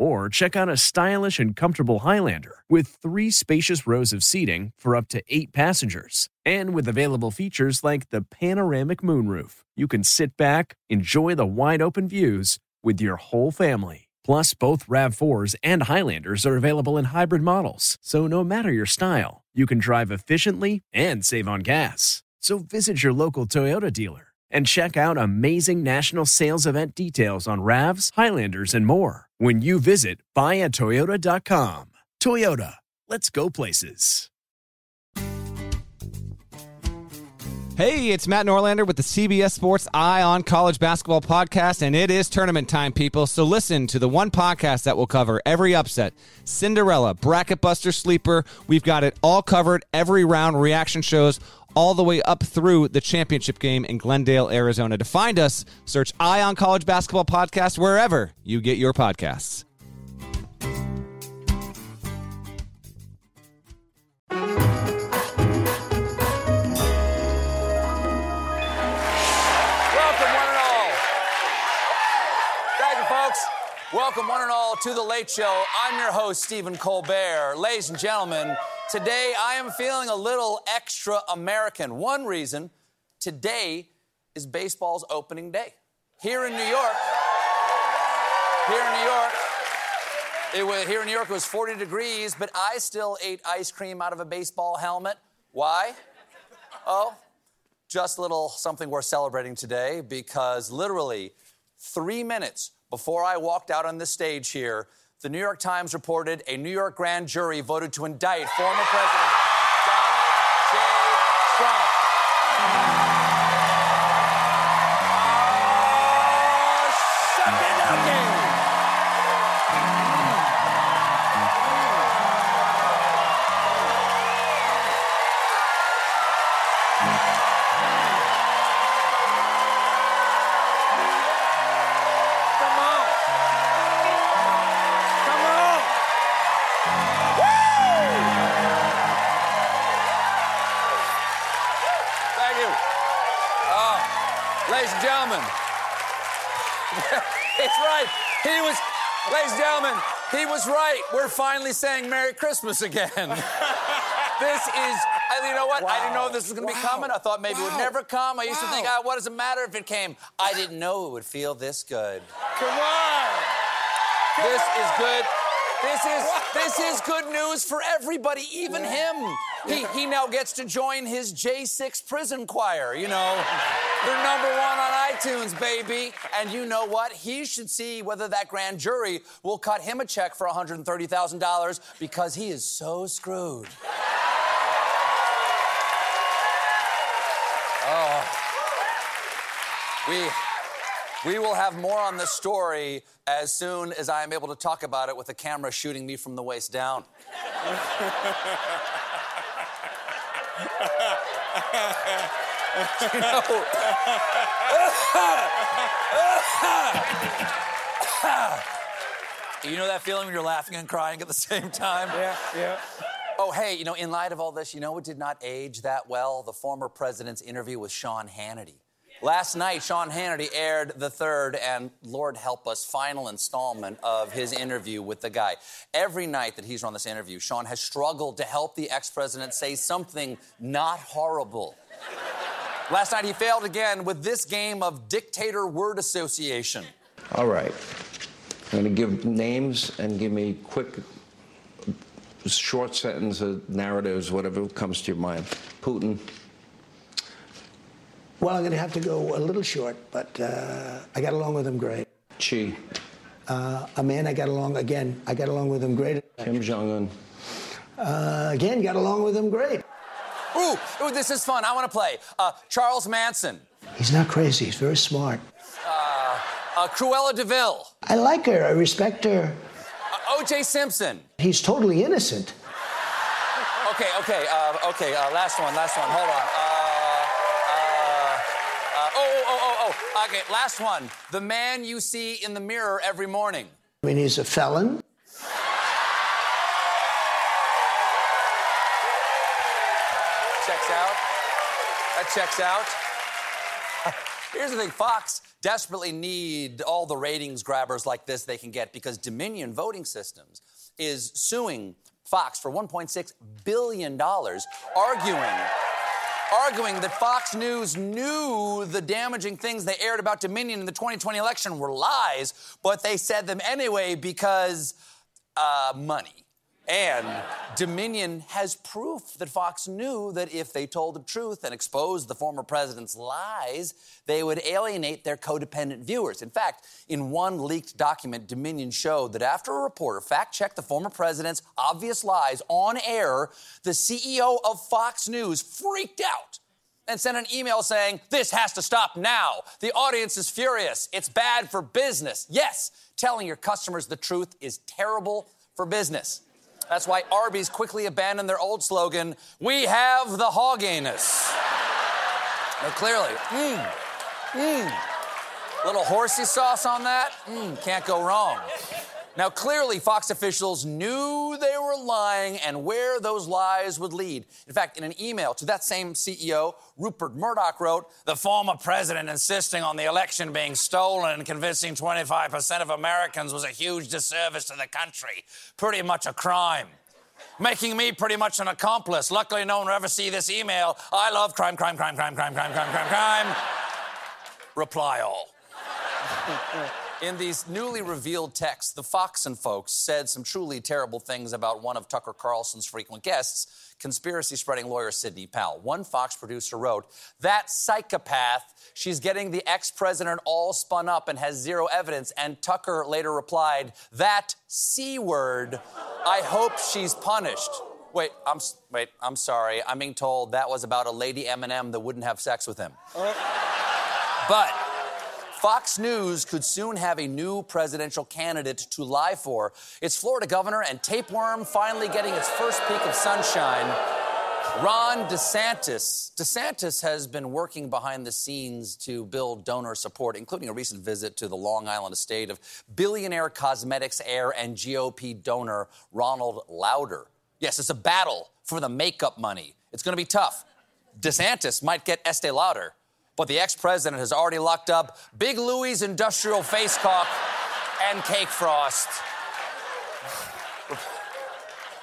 Or check out a stylish and comfortable Highlander with three spacious rows of seating for up to eight passengers. And with available features like the panoramic moonroof, you can sit back, enjoy the wide open views with your whole family. Plus, both RAV4s and Highlanders are available in hybrid models, so no matter your style, you can drive efficiently and save on gas. So visit your local Toyota dealer and check out amazing national sales event details on RAVs, Highlanders, and more when you visit buyatoyota.com. Toyota, let's go places. Hey, it's Matt Norlander with the CBS Sports Eye on College Basketball podcast, and it is tournament time, people. So listen to the one podcast that will cover every upset, Cinderella, Bracket Buster, Sleeper. We've got it all covered, every round, reaction shows, all the way up through the championship game in Glendale, Arizona. To find us, search Eye on College Basketball podcast wherever you get your podcasts. Welcome, one and all. Thank you, folks. Welcome, one and all, to The Late Show. I'm your host, Stephen Colbert. Ladies and gentlemen, today I am feeling a little extra American. One reason today is baseball's opening day. Here in New York, here in New York, it was, here in New York, it was 40 degrees, but I still ate ice cream out of a baseball helmet. Why? Oh, just a little something we're celebrating today because literally three minutes before I walked out on the stage here, the New York Times reported a New York grand jury voted to indict former President was right. We're finally saying Merry Christmas again. this is, you know what? I didn't know this was going to be coming. I thought maybe it would never come. I used to think, ah, what does it matter if it came? I didn't know it would feel this good. Come on. This is good. This is this is good news for everybody, even him. He he now gets to join his J6 prison choir. You know, they're number one on iTunes, baby. And you know what? He should see whether that grand jury will cut him a check for $130,000 because he is so screwed. Oh. We we will have more on this story as soon as I am able to talk about it with a camera shooting me from the waist down. You know- You know that feeling when you're laughing and crying at the same time? Yeah, yeah. Oh, hey, you know, in light of all this, you know what did not age that well? The former president's interview with Sean Hannity. Last night, Sean Hannity aired the third and, Lord help us, final installment of his interview with the guy. Every night that he's run this interview, Sean has struggled to help the ex president say something not horrible. Last night, he failed again with this game of dictator word association. All right. I'm going to give names and give me quick, short sentence uh, narratives, whatever comes to your mind. Putin, Well, I'm going to have to go a little short, but uh, I got along with him great. Xi, Uh, a man I got along, again, I got along with him great. Kim Jong Un, Uh, again, got along with him great. Ooh, ooh this is fun. I want to play. Uh, Charles Manson, He's not crazy, he's very smart. uh, Cruella de Vil, I like her, I respect her. uh, O.J. Simpson, He's totally innocent. okay, okay, uh, okay. Uh, last one, last one. Hold on. Uh, uh, uh, oh, oh, oh, oh, oh. Okay, last one. The man you see in the mirror every morning. I mean, he's a felon. Checks out. Here's the thing Fox desperately need all the ratings grabbers like this they can get because Dominion Voting Systems is suing Fox for $1.6 billion, arguing. Arguing that Fox News knew the damaging things they aired about Dominion in the 2020 election were lies, but they said them anyway because uh, money. And Dominion has proof that Fox knew that if they told the truth and exposed the former president's lies, they would alienate their codependent viewers. In fact, in one leaked document, Dominion showed that after a reporter fact checked the former president's obvious lies on air, the CEO of Fox News freaked out and sent an email saying, This has to stop now. The audience is furious. It's bad for business. Yes, telling your customers the truth is terrible for business. That's why Arby's quickly abandoned their old slogan, We have the hogginess. now, clearly, mmm, mmm. Little horsey sauce on that? Mmm, can't go wrong. Now, clearly, Fox officials knew they were lying and where those lies would lead. In fact, in an email to that same CEO, Rupert Murdoch wrote, The former president insisting on the election being stolen and convincing 25% of Americans was a huge disservice to the country. Pretty much a crime. Making me pretty much an accomplice. Luckily, no one will ever see this email. I love crime, crime, crime, crime, crime, crime, crime, crime, crime. Reply all. In these newly revealed texts, the Fox and folks said some truly terrible things about one of Tucker Carlson's frequent guests, conspiracy spreading lawyer Sidney Powell. One Fox producer wrote, That psychopath, she's getting the ex president all spun up and has zero evidence. And Tucker later replied, That C word, I hope she's punished. Wait, I'm wait, I'm sorry. I'm being told that was about a lady Eminem that wouldn't have sex with him. Uh. But Fox News could soon have a new presidential candidate to lie for. It's Florida governor and tapeworm finally getting its first peek of sunshine. Ron DeSantis. DeSantis has been working behind the scenes to build donor support, including a recent visit to the Long Island estate of billionaire cosmetics heir and GOP donor Ronald Lauder. Yes, it's a battle for the makeup money. It's going to be tough. DeSantis might get Estee Lauder, but the ex president has already locked up Big Louie's industrial face caulk and cake frost.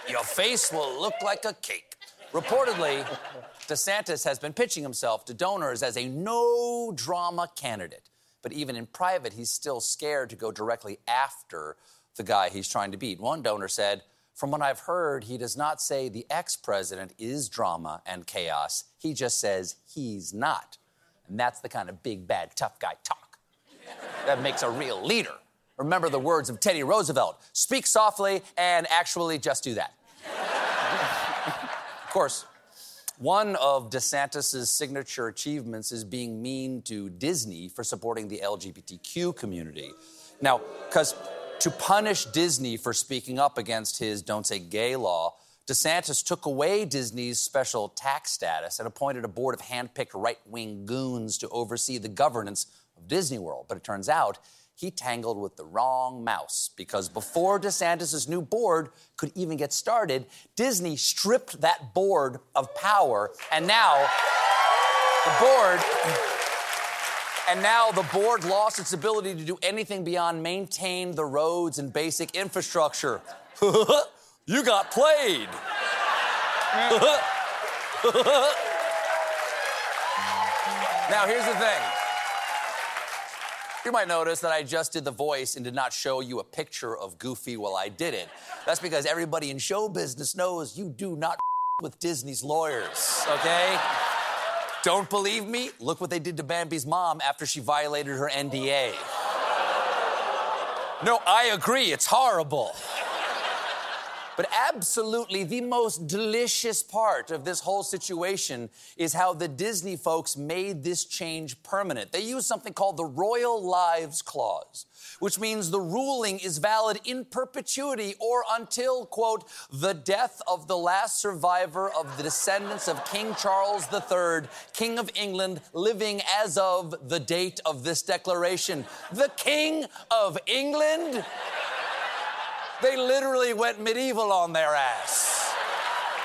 Your face will look like a cake. Reportedly, DeSantis has been pitching himself to donors as a no drama candidate. But even in private, he's still scared to go directly after the guy he's trying to beat. One donor said, From what I've heard, he does not say the ex president is drama and chaos. He just says he's not. And that's the kind of big, bad, tough guy talk that makes a real leader. Remember the words of Teddy Roosevelt speak softly and actually just do that. of course, one of DeSantis' signature achievements is being mean to Disney for supporting the LGBTQ community. Now, because to punish Disney for speaking up against his Don't Say Gay law, DeSantis took away Disney's special tax status and appointed a board of handpicked right wing goons to oversee the governance of Disney World. But it turns out he tangled with the wrong mouse because before DeSantis' new board could even get started, Disney stripped that board of power, and now the board. And now the board lost its ability to do anything beyond maintain the roads and basic infrastructure. you got played. now, here's the thing. You might notice that I just did the voice and did not show you a picture of Goofy while I did it. That's because everybody in show business knows you do not with Disney's lawyers, okay? Don't believe me? Look what they did to Bambi's mom after she violated her NDA. No, I agree, it's horrible. But absolutely the most delicious part of this whole situation is how the Disney folks made this change permanent. They used something called the Royal Lives Clause, which means the ruling is valid in perpetuity or until, quote, the death of the last survivor of the descendants of King Charles III, King of England, living as of the date of this declaration. The King of England? They literally went medieval on their ass.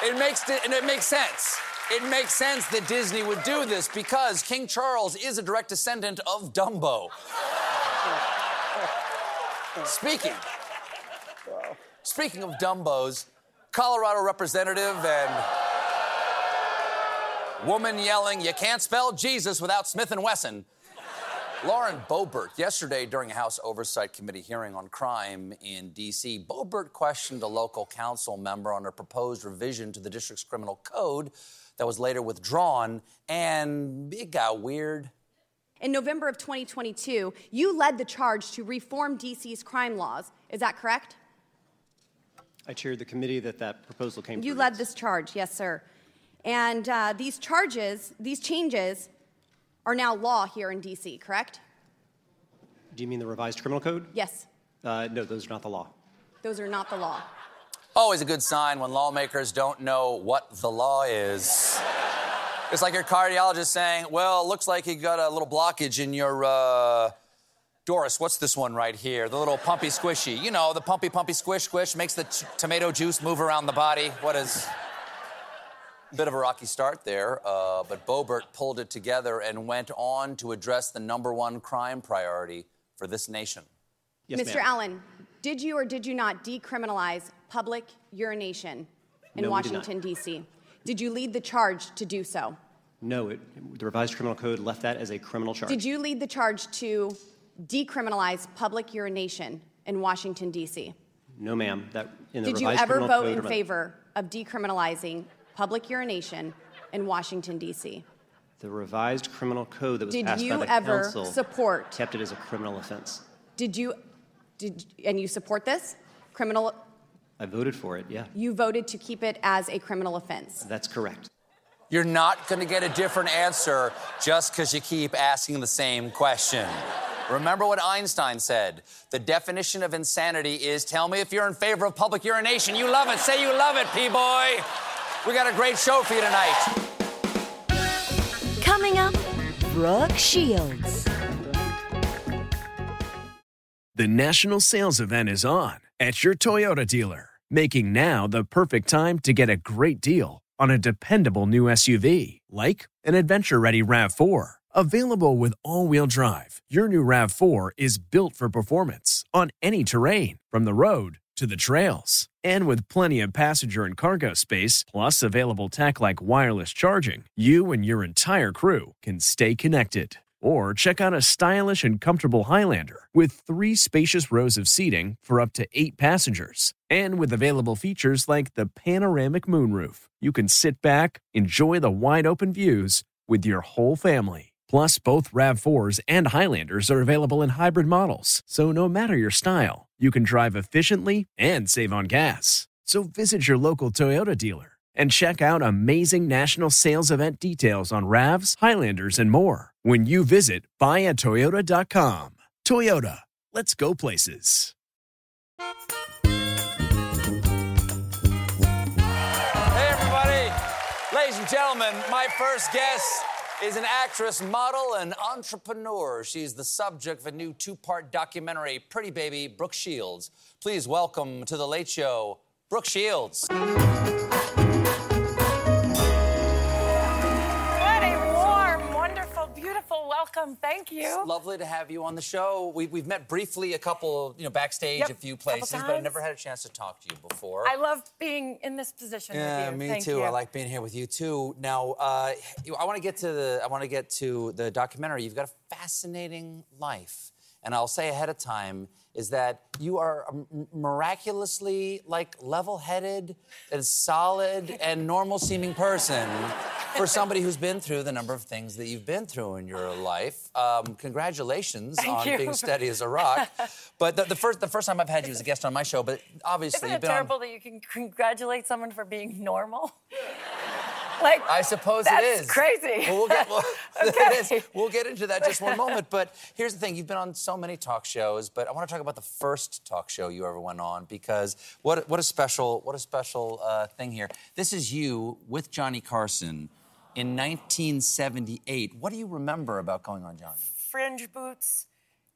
It makes and it makes sense. It makes sense that Disney would do this because King Charles is a direct descendant of Dumbo. Speaking, speaking of Dumbos, Colorado representative and woman yelling, "You can't spell Jesus without Smith and Wesson." Lauren Boebert, yesterday during a House Oversight Committee hearing on crime in D.C., Boebert questioned a local council member on a proposed revision to the district's criminal code that was later withdrawn, and it got weird. In November of 2022, you led the charge to reform DC's crime laws. Is that correct? I chaired the committee that that proposal came You led this charge, yes, sir. And uh, these charges, these changes, are now law here in DC, correct? Do you mean the revised criminal code? Yes, Uh, no, those are not the law. those are not the law. Always a good sign when lawmakers don't know what the law is. It's like your cardiologist saying, Well, it looks like you got a little blockage in your, uh, Doris, what's this one right here? The little pumpy squishy. You know, the pumpy, pumpy squish, squish makes the t- tomato juice move around the body. What is. Bit of a rocky start there, uh, but Boebert pulled it together and went on to address the number one crime priority for this nation. Yes, Mr. ma'am. Allen, did you or did you not decriminalize public urination in No, we did not. Washington, D.C.? Did you lead the charge to do so? No, it, the revised criminal code left that as a criminal charge. Did you lead the charge to decriminalize public urination in Washington, D.C.? No, ma'am. That in the Did you revised ever criminal vote code in favor of decriminalizing public urination in Washington, D.C.? The revised criminal code that was Did passed you by the ever council support- kept it as a criminal offense. Did you, did, and you support this? Criminal, I voted for it. Yeah, you voted to keep it as a criminal offense. that's correct. You're not going to get a different answer just because you keep asking the same question. Remember what Einstein said. The definition of insanity is tell me if you're in favor of public urination. You love it. Say you love it, P boy. We got a great show for you tonight. Coming up, Brooke Shields. The national sales event is on at your Toyota dealer, making now the perfect time to get a great deal on a dependable new SUV like an adventure ready RAV4. Available with all wheel drive, your new RAV4 is built for performance on any terrain, from the road to the trails. And with plenty of passenger and cargo space, plus available tech like wireless charging, you and your entire crew can stay connected. Or check out a stylish and comfortable Highlander with three spacious rows of seating for up to eight passengers. And with available features like the panoramic moonroof, you can sit back, enjoy the wide open views with your whole family. Plus, both RAV4s and Highlanders are available in hybrid models, so no matter your style, you can drive efficiently and save on gas. So visit your local Toyota dealer and check out amazing national sales event details on RAVs, Highlanders, and more when you visit buyatoyota.com. Toyota, let's go places. Hey, everybody. Ladies and gentlemen, my first guest is an actress, model, and entrepreneur. She's the subject of a new two part documentary, Pretty Baby, Brooke Shields. Please welcome to The Late Show, Brooke Shields. Welcome. Thank you. It's Lovely to have you on the show. We, we've met briefly a couple, you know, backstage, Yep, a few places, but I never had a chance to talk to you before. I love being in this position Yeah, with you. me Thank too. You. I like being here with you too. Now, uh, I want to get to the I want to get to the documentary. You've got a fascinating life, and I'll say ahead of time is that you are a m- miraculously like level-headed and solid and normal-seeming person. for somebody who's been through the number of things that you've been through in your life, um, congratulations Thank on you. being steady as a rock. but the, the first the first time I've had you as a guest on my show, but obviously Isn't you've it terrible on. that you can congratulate someone for being normal? like I suppose it is crazy. Well, we'll get, well, Okay. We'll get into that just one moment. But here's the thing: you've been on so many talk shows, but I want to talk about the first talk show you ever went on because what what a special what a special uh, thing here. This is you with Johnny Carson in 1978. What do you remember about going on Johnny? fringe boots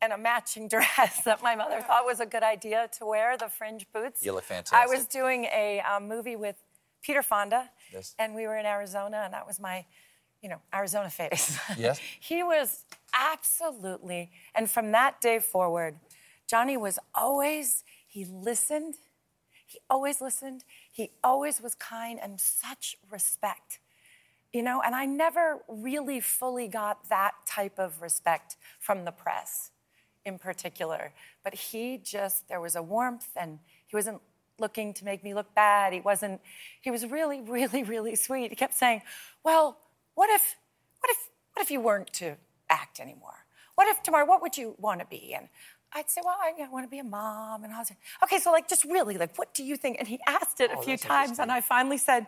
and a matching dress that my mother thought was a good idea to wear the fringe boots. You look fantastic. I was doing a um, movie with Peter Fonda, Yes. and we were in Arizona, and that was my, you know, Arizona face. Yes. he was absolutely, and from that day forward, Johnny was always, he listened, he always listened, he always was kind and such respect. You know, and I never really fully got that type of respect from the press in particular. But he just, there was a warmth and he wasn't looking to make me look bad. He wasn't, he was really, really, really sweet. He kept saying, Well, what if, what if, what if you weren't to act anymore? What if tomorrow, what would you want to be? And I'd say, well, I, I want to be a mom. And I was like, okay, so like, just really, like, what do you think? And he asked it a oh, few times, and I finally said,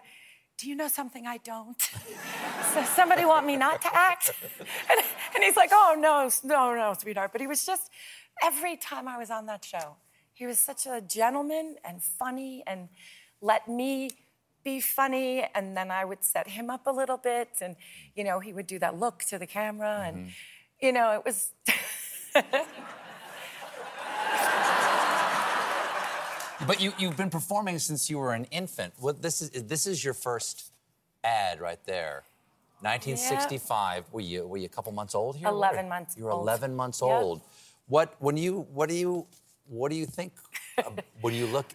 do you know something I don't? so somebody want me not to act? And, and he's like, oh, no, no, no, sweetheart. But he was just, every time I was on that show, he was such a gentleman and funny and let me be funny. And then I would set him up a little bit. And, you know, he would do that look to the camera. And, mm-hmm. you know, it was. But you you've been performing since you were an infant. What this is this is your first ad right there. 1965. Were you were you a couple months old here? 11 months You were old. 11 months Yeah. old. What when you what do you what do you think when you look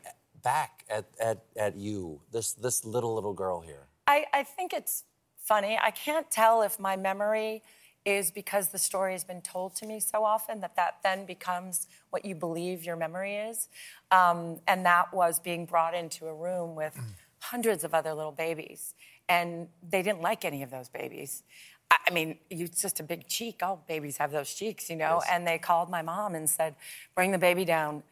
back at, at at you this this little little girl here? I, I think it's funny. I can't tell if my memory is because the story has been told to me so often that that then becomes what you believe your memory is. Um, and that was being brought into a room with hundreds of other little babies. And they didn't like any of those babies. I mean, you it's just a big cheek. All babies have those cheeks, you know. And they called my mom and said, "Bring the baby down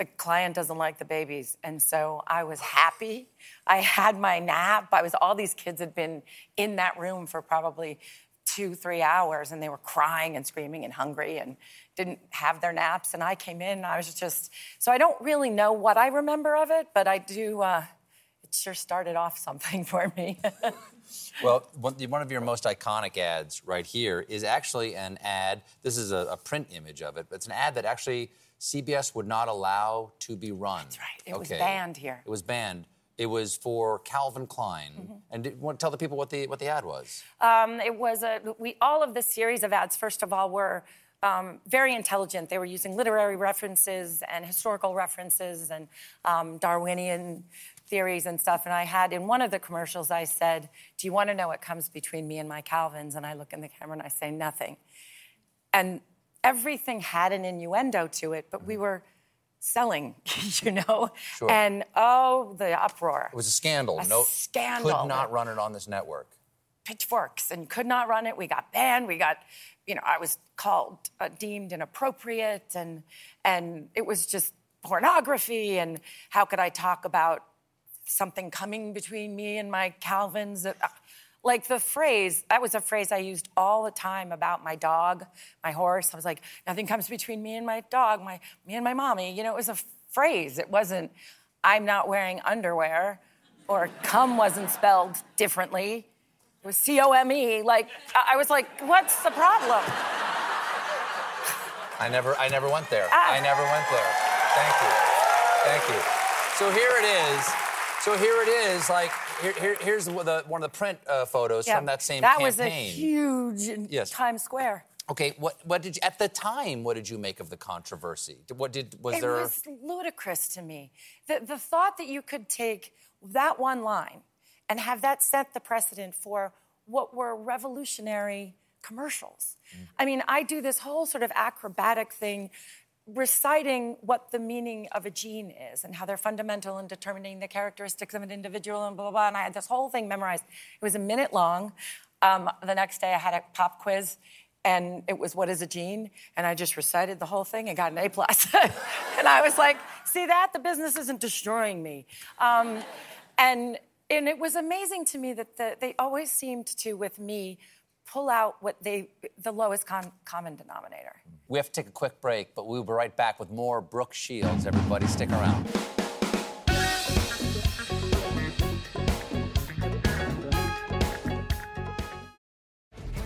the client doesn't like the babies. And so I was happy. I had my nap. I was all these kids had been in that room for probably two, three hours and they were crying and screaming and hungry and didn't have their naps. And I came in and I was just so I don't really know what I remember of it, but I do uh, sure started off something for me. Well, one, of your most iconic ads right here is actually an ad. This is a, a print image of it, but it's an ad that actually CBS would not allow to be run. That's right. It was banned here. It was banned. It was for Calvin Klein. Mm-hmm. And did, want tell the people what the what the ad was? Um, it was a we all of the series of ads. First of all, were um, very intelligent. They were using literary references and historical references and um, Darwinian theories and stuff. And I had in one of the commercials, I said, "Do you want to know what comes between me and my Calvins?" And I look in the camera and I say, "Nothing." And everything had an innuendo to it, but we were selling, you know. Sure. And oh, the uproar It was a scandal. A no, scandal. Could not run it on this network. pitchforks and could not run it. We got banned. We got, you know, I was called uh, deemed inappropriate, and and it was just pornography. And how could I talk about something coming between me and my Calvins? Uh, Like the phrase, that was a phrase I used all the time about my dog, my horse. I was like, nothing comes between me and my dog, my me and my mommy. You know, it was a phrase. It wasn't, I'm not wearing underwear, or cum wasn't spelled differently. It was C O M E. Like, I I was like, what's the problem? I never, I never went there. Ah. I never went there. Thank you, thank you. So here it is. So here it is. Like here, here here's the, the, one of the print uh, photos Yeah, from that same that campaign. was a huge Yes. Times Square. Okay, what, what did you, at the time? What did you make of the controversy? What did was it there? was ludicrous to me. The, the thought that you could take that one line and have that set the precedent for what were revolutionary commercials. Mm. I mean, I do this whole sort of acrobatic thing reciting what the meaning of a gene is and how they're fundamental in determining the characteristics of an individual and blah, blah, blah. And I had this whole thing memorized. It was a minute long. Um, the next day I had a pop quiz and it was what is a gene and i just recited the whole thing and got an a plus and i was like see that the business isn't destroying me um, and and it was amazing to me that the, they always seemed to with me pull out what they the lowest con- common denominator We have to take a quick break, but we'll be right back with more Brooke Shields. Everybody, stick around.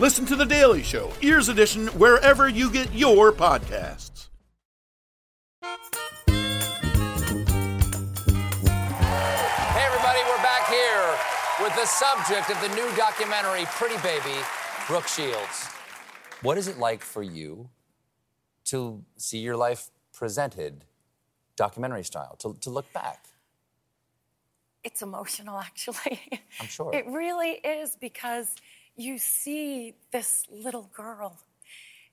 Listen to The Daily Show, Ears Edition, wherever you get your podcasts. Hey, everybody, we're back here with the subject of the new documentary, Pretty Baby, Brooke Shields. What is it like for you to see your life presented documentary style, to, to look back? it's emotional actually I'm sure. it really is because you see this little girl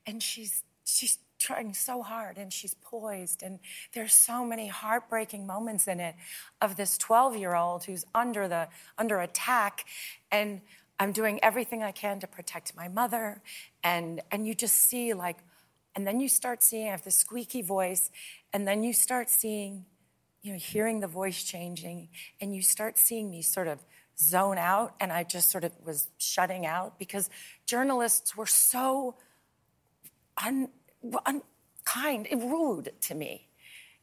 and she's she's trying so hard and she's poised and there's so many heartbreaking moments in it of this 12 year old who's under the under attack and i'm doing everything i can to protect my mother and and you just see like and then you start seeing i have this squeaky voice and then you start seeing you know hearing the voice changing and you start seeing me sort of zone out and i just sort of was shutting out because journalists were so un, unkind, rude to me.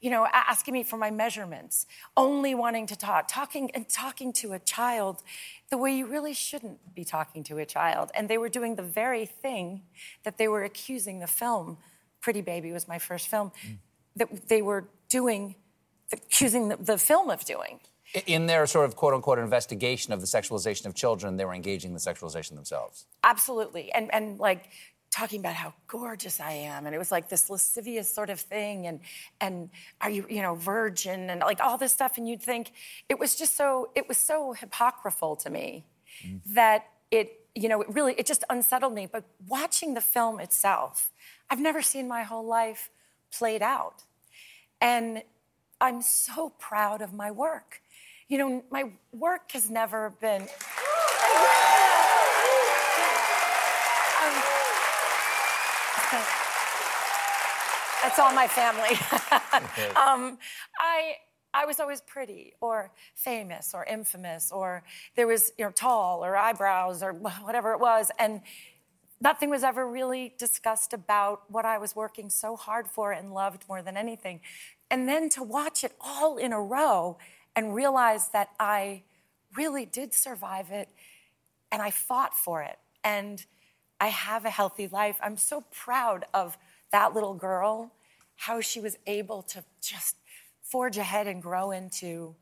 You know, asking me for my measurements, only wanting to talk, talking and talking to a child the way you really shouldn't be talking to a child. And they were doing the very thing that they were accusing the film, Pretty Baby was my first film, mm. that they were doing, accusing the, the film of doing. In their sort of quote unquote investigation of the sexualization of children, they were engaging in the sexualization themselves. Absolutely. And and like talking about how gorgeous I am. And it was like this lascivious sort of thing. And and are you, you know, virgin and like all this stuff. And you'd think it was just so it was so hypocritical to me mm-hmm. that it, you know, it really it just unsettled me. But watching the film itself, I've never seen my whole life played out. And I'm so proud of my work. You know, my work has never been. Um, That's all my family. um, I I was always pretty or famous or infamous or there was you know tall or eyebrows or whatever it was and nothing was ever really discussed about what I was working so hard for and loved more than anything. And then to watch it all in a row and realize that I really did survive it and I fought for it and I have a healthy life. I'm so proud of that little girl, how she was able to just forge ahead and grow into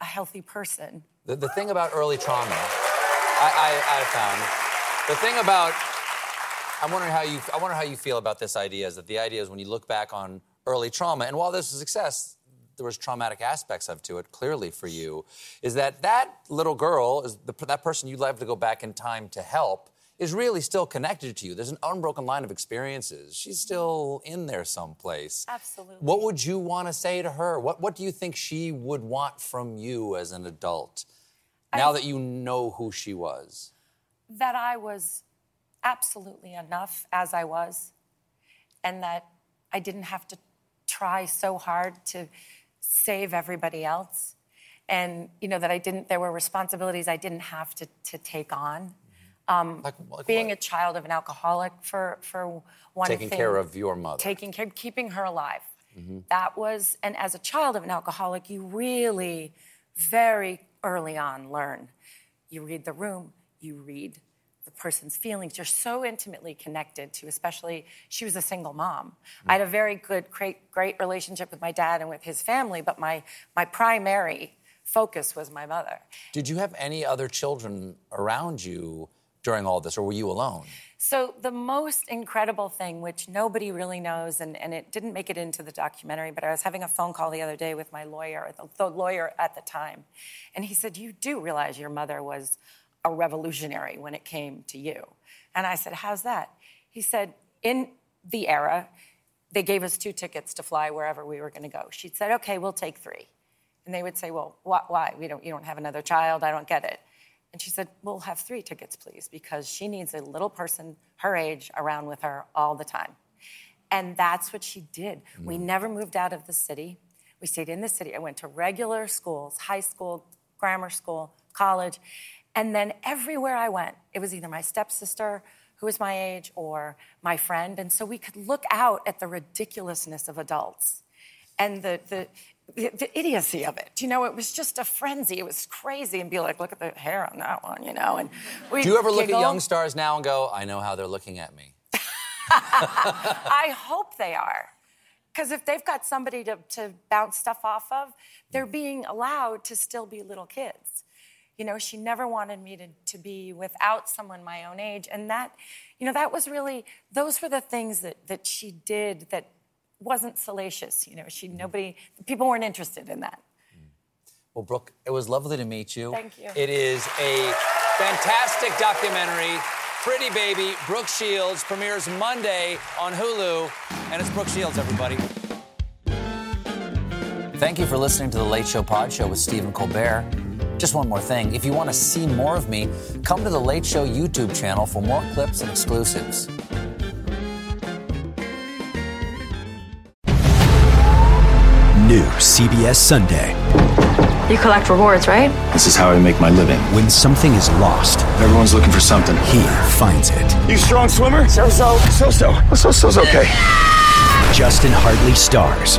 a healthy person. The, the thing about early trauma, I, I, I found, the thing about, I'm wondering how you, I wonder how you feel about this idea. Is that the idea is when you look back on early trauma, and while this was a success, there was traumatic aspects of to it clearly for you. Is that that little girl is the, that person you'd love to go back in time to help is really still connected to you. There's an unbroken line of experiences. She's still in there someplace. Absolutely. What would you want to say to her? What What do you think she would want from you as an adult? Now that you know who she was. that I was absolutely enough as I was, and that I didn't have to try so hard to save everybody else. And, you know, that I didn't, there were responsibilities I didn't have to, to take on. Um, Like- like being what? a child of an alcoholic for, for one Taking thing. care of your mother. Taking care, keeping her alive. Mhm. That was, and as a child of an alcoholic, you really very early on learn. You read the room, you read the person's feelings. You're so intimately connected to, especially she was a single mom. Mm. I had a very good, great, great relationship with my dad and with his family, but my my primary focus was my mother. Did you have any other children around you during all this, or were you alone? So the most incredible thing, which nobody really knows, and, and it didn't make it into the documentary, but I was having a phone call the other day with my lawyer, the, the lawyer at the time, and he said, "You do realize your mother was a revolutionary when it came to you?" And I said, "How's that?" He said, "In the era, they gave us two tickets to fly wherever we were going to go. She said, "Okay, we'll take three. And they would say, "Well, wh- why? We don't. You don't have another child. I don't get it." And she said, We'll have three tickets, please, because she needs a little person her age around with her all the time. And that's what she did. We mm. never moved out of the city. We stayed in the city. I went to regular schools, high school, grammar school, college. And then everywhere I went, it was either my stepsister, who was my age, or my friend. And so we could look out at the ridiculousness of adults and the, the, the, the idiocy of it. You know, it was just a frenzy. It was crazy, and be like, look at the hair on that one, you know. And we Do you ever look at young stars now and go, I know how they're looking at me? I hope they are. Because if they've got somebody to, to bounce stuff off of, they're being allowed to still be little kids. You know, she never wanted me to, to be without someone my own age. And that, you know, that was really, those were the things that, that she did that wasn't salacious. You know, she, mm-hmm. nobody, people weren't interested in that. Mm. Well, Brooke, it was lovely to meet you. Thank you. It is a fantastic documentary. Pretty Baby, Brooke Shields, premieres Monday on Hulu. And it's Brooke Shields, everybody. Thank you for listening to The Late Show Pod Show with Stephen Colbert. Just one more thing. If you want to see more of me, come to The Late Show YouTube channel for more clips and exclusives. New CBS Sunday. You collect rewards, right? This is how I make my living. When something is lost, everyone's looking for something. He finds it. You strong swimmer? So so. So so. So so's okay. Justin Hartley stars.